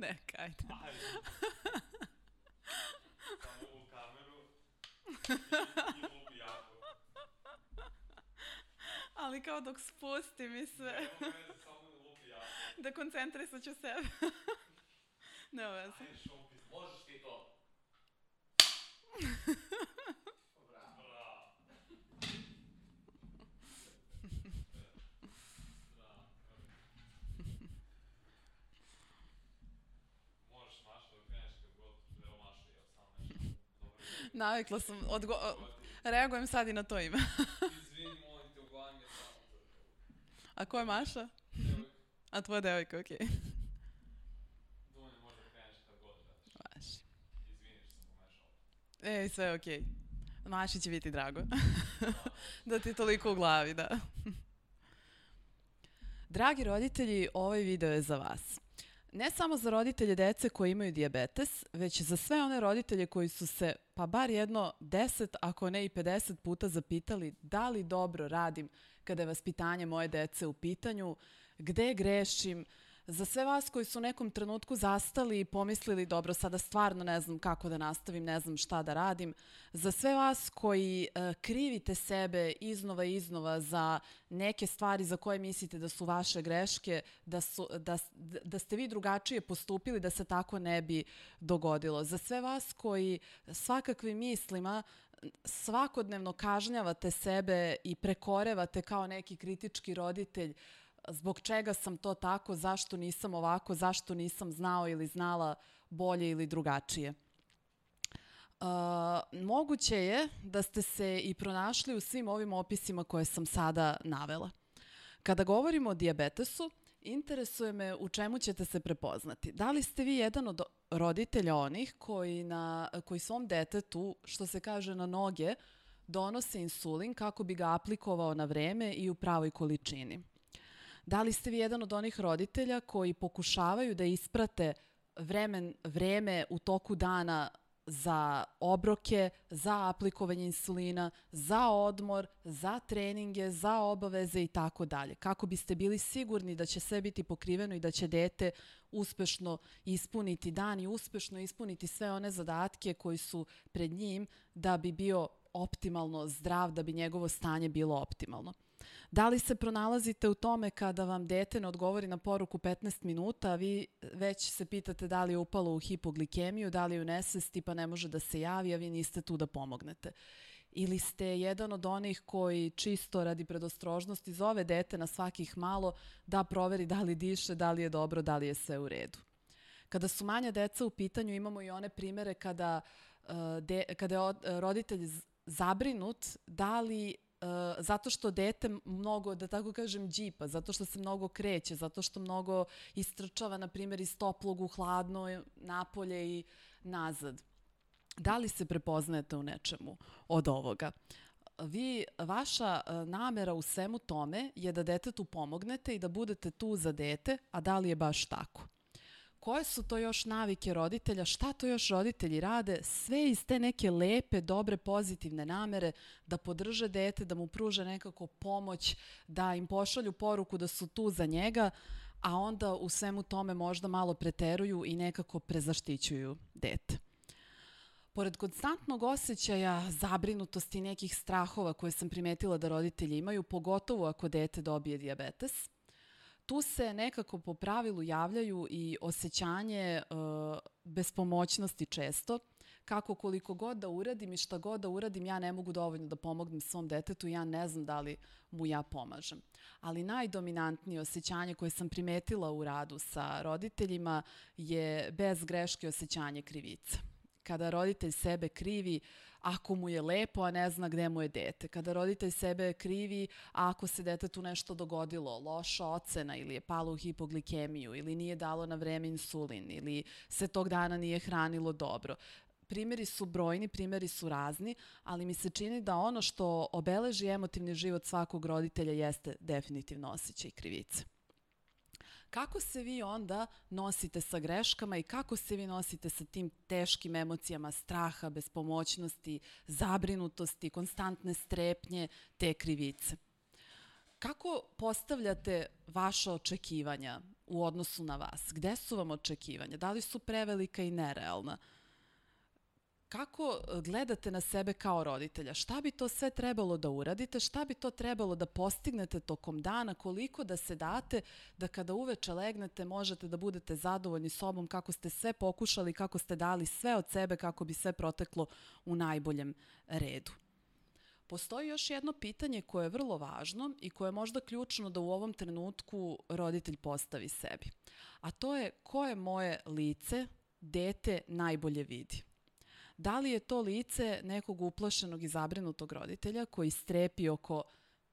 Neka, ajde. Ajde. Samo u kameru i, jako. Ali kao dok spusti mi sve, Nema veze, samo lupi jako. da koncentrisat ću sebe. Nema veze. Ajde, showbiz. Možeš ti to. Bravo. Bravo. Bravo. Možeš Maša da kreneš kad god, evo Maša, ja sam nešto. Dobro. Navikla sam, odgo... reagujem sad i na to ime. Izvini, molim te, u glavi mi je. A ko je Maša? Devojka, A tvoja devojka, okej. Dunja, možda kreneš kad god želiš. Maši. Izvini što sam pomešao. Ej, sve je okej. Maši će biti drago. da ti je toliko u glavi, da. Dragi roditelji, ovaj video je za vas. Ne samo za roditelje dece koji imaju dijabetes, već za sve one roditelje koji su se, pa bar jedno 10, ako ne i 50 puta zapitali da li dobro radim kada je vaspitanje moje dece u pitanju, gde grešim, Za sve vas koji su u nekom trenutku zastali i pomislili, dobro, sada stvarno ne znam kako da nastavim, ne znam šta da radim. Za sve vas koji e, krivite sebe iznova i iznova za neke stvari za koje mislite da su vaše greške, da, su, da, da ste vi drugačije postupili, da se tako ne bi dogodilo. Za sve vas koji svakakvim mislima svakodnevno kažnjavate sebe i prekorevate kao neki kritički roditelj zbog čega sam to tako, zašto nisam ovako, zašto nisam znao ili znala bolje ili drugačije. Uh, moguće je da ste se i pronašli u svim ovim opisima koje sam sada navela. Kada govorimo o dijabetesu, interesuje me u čemu ćete se prepoznati. Da li ste vi jedan od roditelja onih koji, na, koji svom detetu, što se kaže na noge, donose insulin kako bi ga aplikovao na vreme i u pravoj količini? Da li ste vi jedan od onih roditelja koji pokušavaju da isprate vremen, vreme u toku dana za obroke, za aplikovanje insulina, za odmor, za treninge, za obaveze i tako dalje. Kako biste bili sigurni da će sve biti pokriveno i da će dete uspešno ispuniti dan i uspešno ispuniti sve one zadatke koji su pred njim da bi bio optimalno zdrav, da bi njegovo stanje bilo optimalno. Da li se pronalazite u tome kada vam dete ne odgovori na poruku 15 minuta, a vi već se pitate da li je upalo u hipoglikemiju, da li je u nesvesti pa ne može da se javi, a vi niste tu da pomognete? Ili ste jedan od onih koji čisto radi predostrožnosti zove dete na svakih malo da proveri da li diše, da li je dobro, da li je sve u redu? Kada su manja deca u pitanju imamo i one primere kada, uh, de, kada je od, roditelj zabrinut da li uh, zato što dete mnogo, da tako kažem, džipa, zato što se mnogo kreće, zato što mnogo istrčava, na primjer, iz toplog u hladno napolje i nazad. Da li se prepoznajete u nečemu od ovoga? Vi, vaša uh, namera u svemu tome je da detetu pomognete i da budete tu za dete, a da li je baš tako? Koje su to još navike roditelja, šta to još roditelji rade, sve iz te neke lepe, dobre, pozitivne namere da podrže dete, da mu pruže nekako pomoć, da im pošalju poruku da su tu za njega, a onda u svemu tome možda malo preteruju i nekako prezaštićuju dete. Pored konstantnog osjećaja zabrinutosti i nekih strahova koje sam primetila da roditelji imaju, pogotovo ako dete dobije diabetes, tu se nekako po pravilu javljaju i osjećanje uh, bespomoćnosti često, kako koliko god da uradim i šta god da uradim, ja ne mogu dovoljno da pomognem svom detetu i ja ne znam da li mu ja pomažem. Ali najdominantnije osjećanje koje sam primetila u radu sa roditeljima je bez greške osjećanje krivice kada roditelj sebe krivi ako mu je lepo, a ne zna gde mu je dete. Kada roditelj sebe krivi ako se detetu nešto dogodilo, loša ocena ili je palo u hipoglikemiju ili nije dalo na vreme insulin ili se tog dana nije hranilo dobro. Primeri su brojni, primeri su razni, ali mi se čini da ono što obeleži emotivni život svakog roditelja jeste definitivno osjećaj krivice. Kako se vi onda nosite sa greškama i kako se vi nosite sa tim teškim emocijama straha, bespomoćnosti, zabrinutosti, konstantne strepnje, te krivice? Kako postavljate vaše očekivanja u odnosu na vas? Gde su vam očekivanja? Da li su prevelika i nerealna? Kako gledate na sebe kao roditelja? Šta bi to sve trebalo da uradite? Šta bi to trebalo da postignete tokom dana? Koliko da se date da kada uveče legnete možete da budete zadovoljni sobom kako ste sve pokušali, kako ste dali sve od sebe kako bi sve proteklo u najboljem redu? Postoji još jedno pitanje koje je vrlo važno i koje je možda ključno da u ovom trenutku roditelj postavi sebi. A to je ko je moje lice dete najbolje vidi. Da li je to lice nekog uplašenog i zabrinutog roditelja koji strepi oko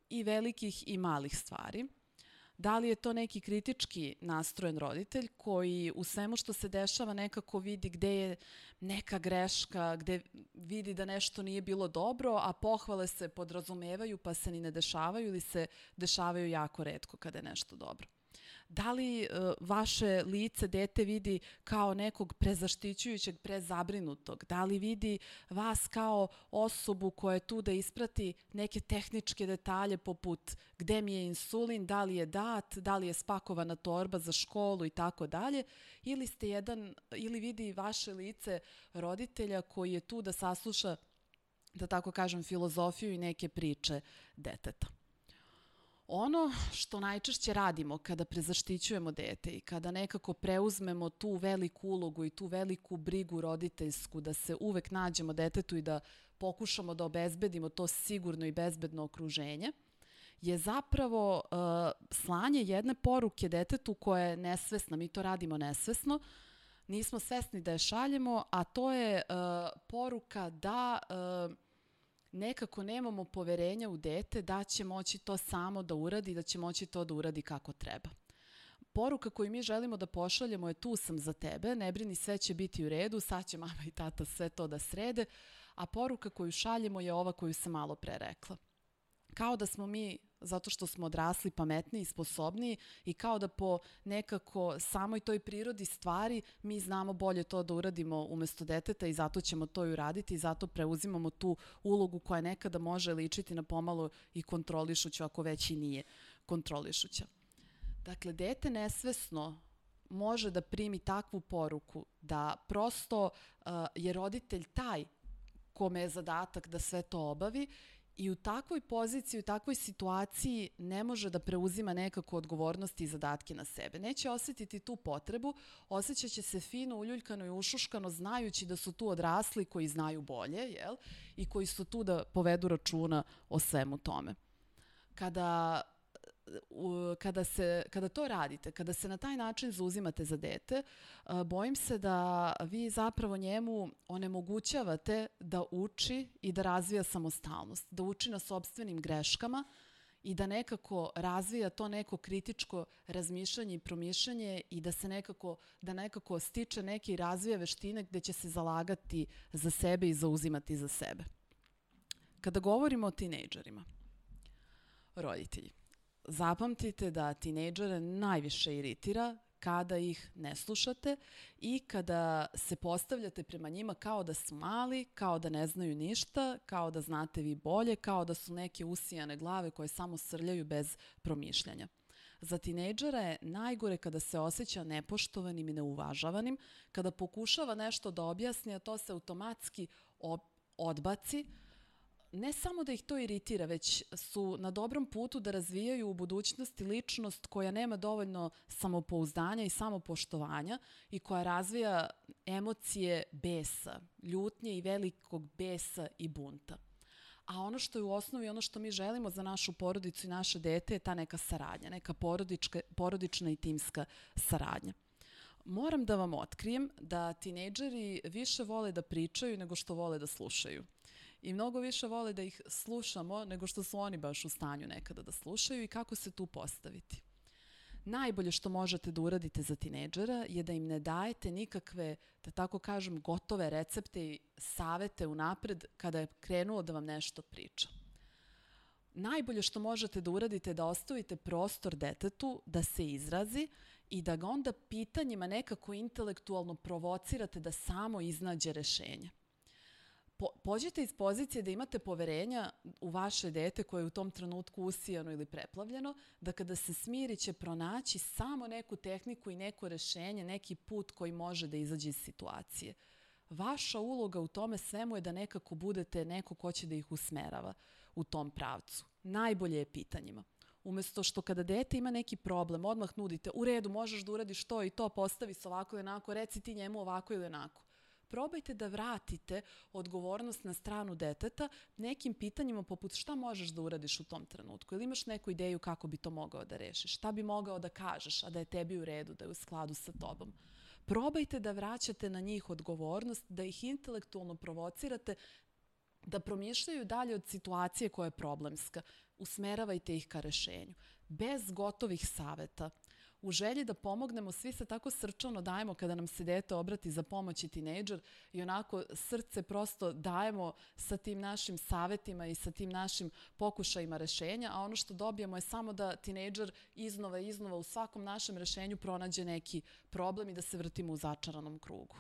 i velikih i malih stvari, Da li je to neki kritički nastrojen roditelj koji u svemu što se dešava nekako vidi gde je neka greška, gde vidi da nešto nije bilo dobro, a pohvale se podrazumevaju pa se ni ne dešavaju ili se dešavaju jako redko kada je nešto dobro? Da li e, vaše lice dete vidi kao nekog prezaštićujućeg, prezabrinutog? Da li vidi vas kao osobu koja je tu da isprati neke tehničke detalje poput gde mi je insulin, da li je dat, da li je spakovana torba za školu i tako dalje? Ili ste jedan, ili vidi vaše lice roditelja koji je tu da sasluša da tako kažem, filozofiju i neke priče deteta. Ono što najčešće radimo kada prezaštićujemo dete i kada nekako preuzmemo tu veliku ulogu i tu veliku brigu roditeljsku da se uvek nađemo detetu i da pokušamo da obezbedimo to sigurno i bezbedno okruženje, je zapravo uh, slanje jedne poruke detetu koja je nesvesna, mi to radimo nesvesno, nismo svesni da je šaljemo, a to je uh, poruka da uh, nekako nemamo poverenja u dete da će moći to samo da uradi, da će moći to da uradi kako treba. Poruka koju mi želimo da pošaljemo je tu sam za tebe, ne brini sve će biti u redu, sad će mama i tata sve to da srede, a poruka koju šaljemo je ova koju sam malo pre rekla. Kao da smo mi zato što smo odrasli pametniji sposobniji i kao da po nekako samoj toj prirodi stvari mi znamo bolje to da uradimo umesto deteta i zato ćemo to i uraditi i zato preuzimamo tu ulogu koja nekada može ličiti na pomalo i kontrolišuću ako već i nije kontrolišuća. Dakle, dete nesvesno može da primi takvu poruku da prosto uh, je roditelj taj kome je zadatak da sve to obavi i u takvoj poziciji, u takvoj situaciji ne može da preuzima nekako odgovornosti i zadatke na sebe. Neće osetiti tu potrebu, osjećaće se fino, uljuljkano i ušuškano, znajući da su tu odrasli koji znaju bolje, jel? I koji su tu da povedu računa o svemu tome. Kada kada, se, kada to radite, kada se na taj način zauzimate za dete, bojim se da vi zapravo njemu onemogućavate da uči i da razvija samostalnost, da uči na sobstvenim greškama i da nekako razvija to neko kritičko razmišljanje i promišljanje i da se nekako, da nekako stiče neke i razvija veštine gde će se zalagati za sebe i zauzimati za sebe. Kada govorimo o tinejdžerima, roditelji, zapamtite da tinejdžere najviše iritira kada ih ne slušate i kada se postavljate prema njima kao da su mali, kao da ne znaju ništa, kao da znate vi bolje, kao da su neke usijane glave koje samo srljaju bez promišljanja. Za tinejdžera je najgore kada se osjeća nepoštovanim i neuvažavanim, kada pokušava nešto da objasni, a to se automatski odbaci, ne samo da ih to iritira, već su na dobrom putu da razvijaju u budućnosti ličnost koja nema dovoljno samopouzdanja i samopoštovanja i koja razvija emocije besa, ljutnje i velikog besa i bunta. A ono što je u osnovi, ono što mi želimo za našu porodicu i naše dete je ta neka saradnja, neka porodička, porodična i timska saradnja. Moram da vam otkrijem da tinejdžeri više vole da pričaju nego što vole da slušaju i mnogo više vole da ih slušamo nego što su oni baš u stanju nekada da slušaju i kako se tu postaviti. Najbolje što možete da uradite za tineđera je da im ne dajete nikakve, da tako kažem, gotove recepte i savete unapred kada je krenuo da vam nešto priča. Najbolje što možete da uradite je da ostavite prostor detetu da se izrazi i da ga onda pitanjima nekako intelektualno provocirate da samo iznađe rešenje po, pođite iz pozicije da imate poverenja u vaše dete koje je u tom trenutku usijano ili preplavljeno, da kada se smiri će pronaći samo neku tehniku i neko rešenje, neki put koji može da izađe iz situacije. Vaša uloga u tome svemu je da nekako budete neko ko će da ih usmerava u tom pravcu. Najbolje je pitanjima. Umesto što kada dete ima neki problem, odmah nudite, u redu, možeš da uradiš to i to, postavi se ovako ili onako, reci ti njemu ovako ili onako probajte da vratite odgovornost na stranu deteta nekim pitanjima poput šta možeš da uradiš u tom trenutku ili imaš neku ideju kako bi to mogao da rešiš, šta bi mogao da kažeš, a da je tebi u redu, da je u skladu sa tobom. Probajte da vraćate na njih odgovornost, da ih intelektualno provocirate, da promišljaju dalje od situacije koja je problemska. Usmeravajte ih ka rešenju. Bez gotovih saveta, u želji da pomognemo, svi se tako srčano dajemo kada nam se dete obrati za pomoć i tinejdžer i onako srce prosto dajemo sa tim našim savetima i sa tim našim pokušajima rešenja, a ono što dobijemo je samo da tinejdžer iznova i iznova u svakom našem rešenju pronađe neki problem i da se vrtimo u začaranom krugu.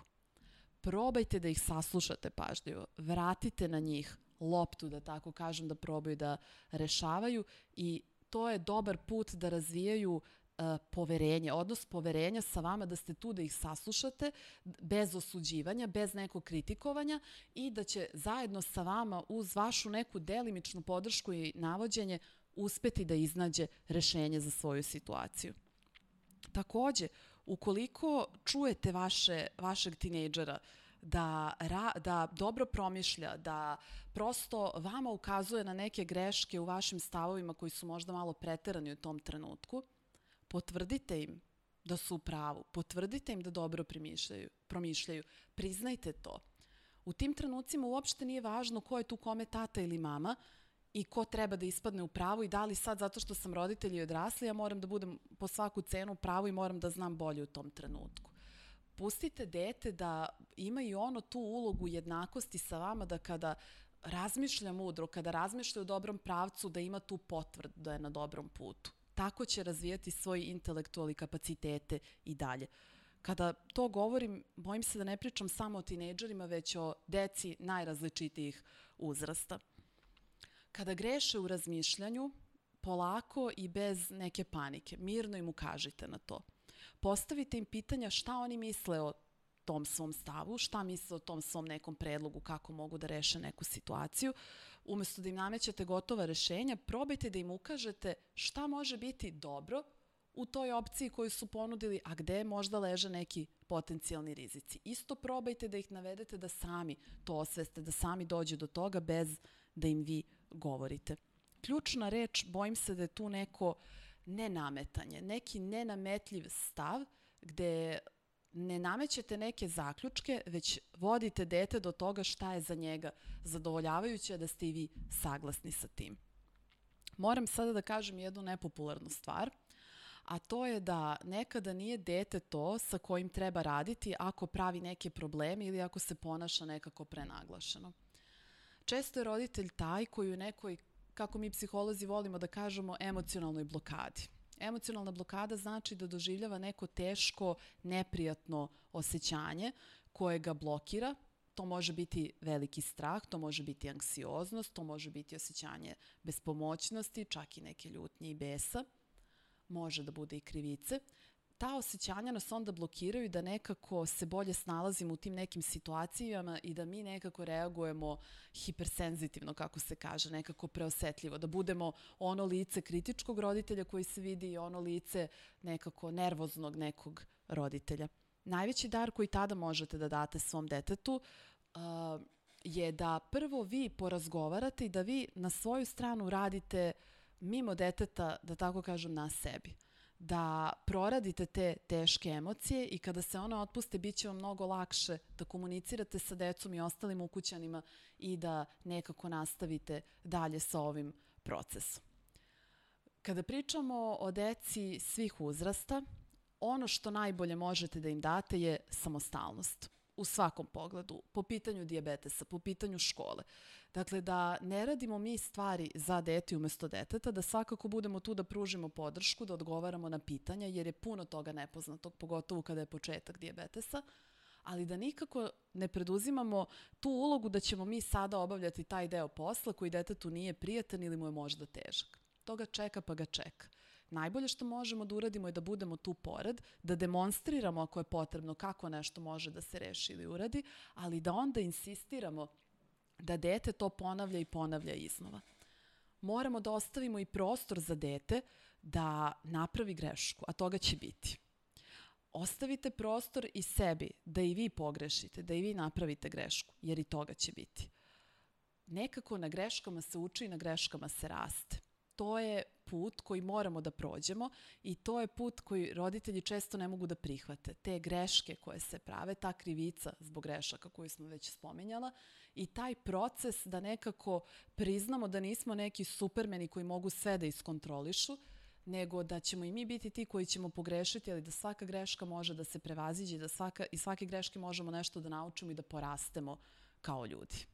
Probajte da ih saslušate pažljivo, vratite na njih loptu, da tako kažem, da probaju da rešavaju i to je dobar put da razvijaju poverenje, odnos poverenja sa vama da ste tu da ih saslušate bez osuđivanja, bez nekog kritikovanja i da će zajedno sa vama uz vašu neku delimičnu podršku i navođenje uspeti da iznađe rešenje za svoju situaciju. Takođe, ukoliko čujete vaše, vašeg tinejdžera da, ra, da dobro promišlja, da prosto vama ukazuje na neke greške u vašim stavovima koji su možda malo preterani u tom trenutku, potvrdite im da su u pravu, potvrdite im da dobro promišljaju, promišljaju, priznajte to. U tim trenucima uopšte nije važno ko je tu kome tata ili mama i ko treba da ispadne u pravu i da li sad zato što sam roditelj i odrasli ja moram da budem po svaku cenu u pravu i moram da znam bolje u tom trenutku. Pustite dete da ima i ono tu ulogu jednakosti sa vama da kada razmišlja mudro, kada razmišlja u dobrom pravcu da ima tu potvrdu da je na dobrom putu tako će razvijati svoje intelektualni kapacitete i dalje. Kada to govorim, bojim se da ne pričam samo o tinejdžerima, već o deci najrazličitijih uzrasta. Kada greše u razmišljanju, polako i bez neke panike, mirno im ukažite na to. Postavite im pitanja šta oni misle o tom svom stavu, šta misle o tom svom nekom predlogu, kako mogu da reše neku situaciju. Umesto da im namećete gotova rešenja, probajte da im ukažete šta može biti dobro u toj opciji koju su ponudili, a gde možda leže neki potencijalni rizici. Isto probajte da ih navedete da sami to osveste, da sami dođe do toga bez da im vi govorite. Ključna reč, bojim se da je tu neko nenametanje, neki nenametljiv stav gde ne namećete neke zaključke, već vodite dete do toga šta je za njega zadovoljavajuće, da ste i vi saglasni sa tim. Moram sada da kažem jednu nepopularnu stvar, a to je da nekada nije dete to sa kojim treba raditi ako pravi neke probleme ili ako se ponaša nekako prenaglašeno. Često je roditelj taj koji u nekoj, kako mi psiholozi volimo da kažemo, emocionalnoj blokadi Emocionalna blokada znači da doživljava neko teško, neprijatno osjećanje koje ga blokira. To može biti veliki strah, to može biti anksioznost, to može biti osjećanje bespomoćnosti, čak i neke ljutnje i besa. Može da bude i krivice ta osjećanja nas onda blokiraju da nekako se bolje snalazimo u tim nekim situacijama i da mi nekako reagujemo hipersenzitivno, kako se kaže, nekako preosetljivo, da budemo ono lice kritičkog roditelja koji se vidi i ono lice nekako nervoznog nekog roditelja. Najveći dar koji tada možete da date svom detetu uh, je da prvo vi porazgovarate i da vi na svoju stranu radite mimo deteta, da tako kažem, na sebi da proradite te teške emocije i kada se one otpuste, bit će vam mnogo lakše da komunicirate sa decom i ostalim ukućanima i da nekako nastavite dalje sa ovim procesom. Kada pričamo o deci svih uzrasta, ono što najbolje možete da im date je samostalnost u svakom pogledu, po pitanju diabetesa, po pitanju škole. Dakle, da ne radimo mi stvari za dete umesto deteta, da svakako budemo tu da pružimo podršku, da odgovaramo na pitanja, jer je puno toga nepoznatog, pogotovo kada je početak diabetesa, ali da nikako ne preduzimamo tu ulogu da ćemo mi sada obavljati taj deo posla koji detetu nije prijatan ili mu je možda težak. To ga čeka pa ga čeka. Najbolje što možemo da uradimo je da budemo tu pored, da demonstriramo ako je potrebno kako nešto može da se reši ili uradi, ali da onda insistiramo da dete to ponavlja i ponavlja iznova. Moramo da ostavimo i prostor za dete da napravi grešku, a toga će biti. Ostavite prostor i sebi da i vi pogrešite, da i vi napravite grešku, jer i toga će biti. Nekako na greškama se uči i na greškama se raste to je put koji moramo da prođemo i to je put koji roditelji često ne mogu da prihvate. Te greške koje se prave, ta krivica zbog grešaka koju smo već spomenjala i taj proces da nekako priznamo da nismo neki supermeni koji mogu sve da iskontrolišu, nego da ćemo i mi biti ti koji ćemo pogrešiti, ali da svaka greška može da se prevaziđe, da svaka, i svake greške možemo nešto da naučimo i da porastemo kao ljudi.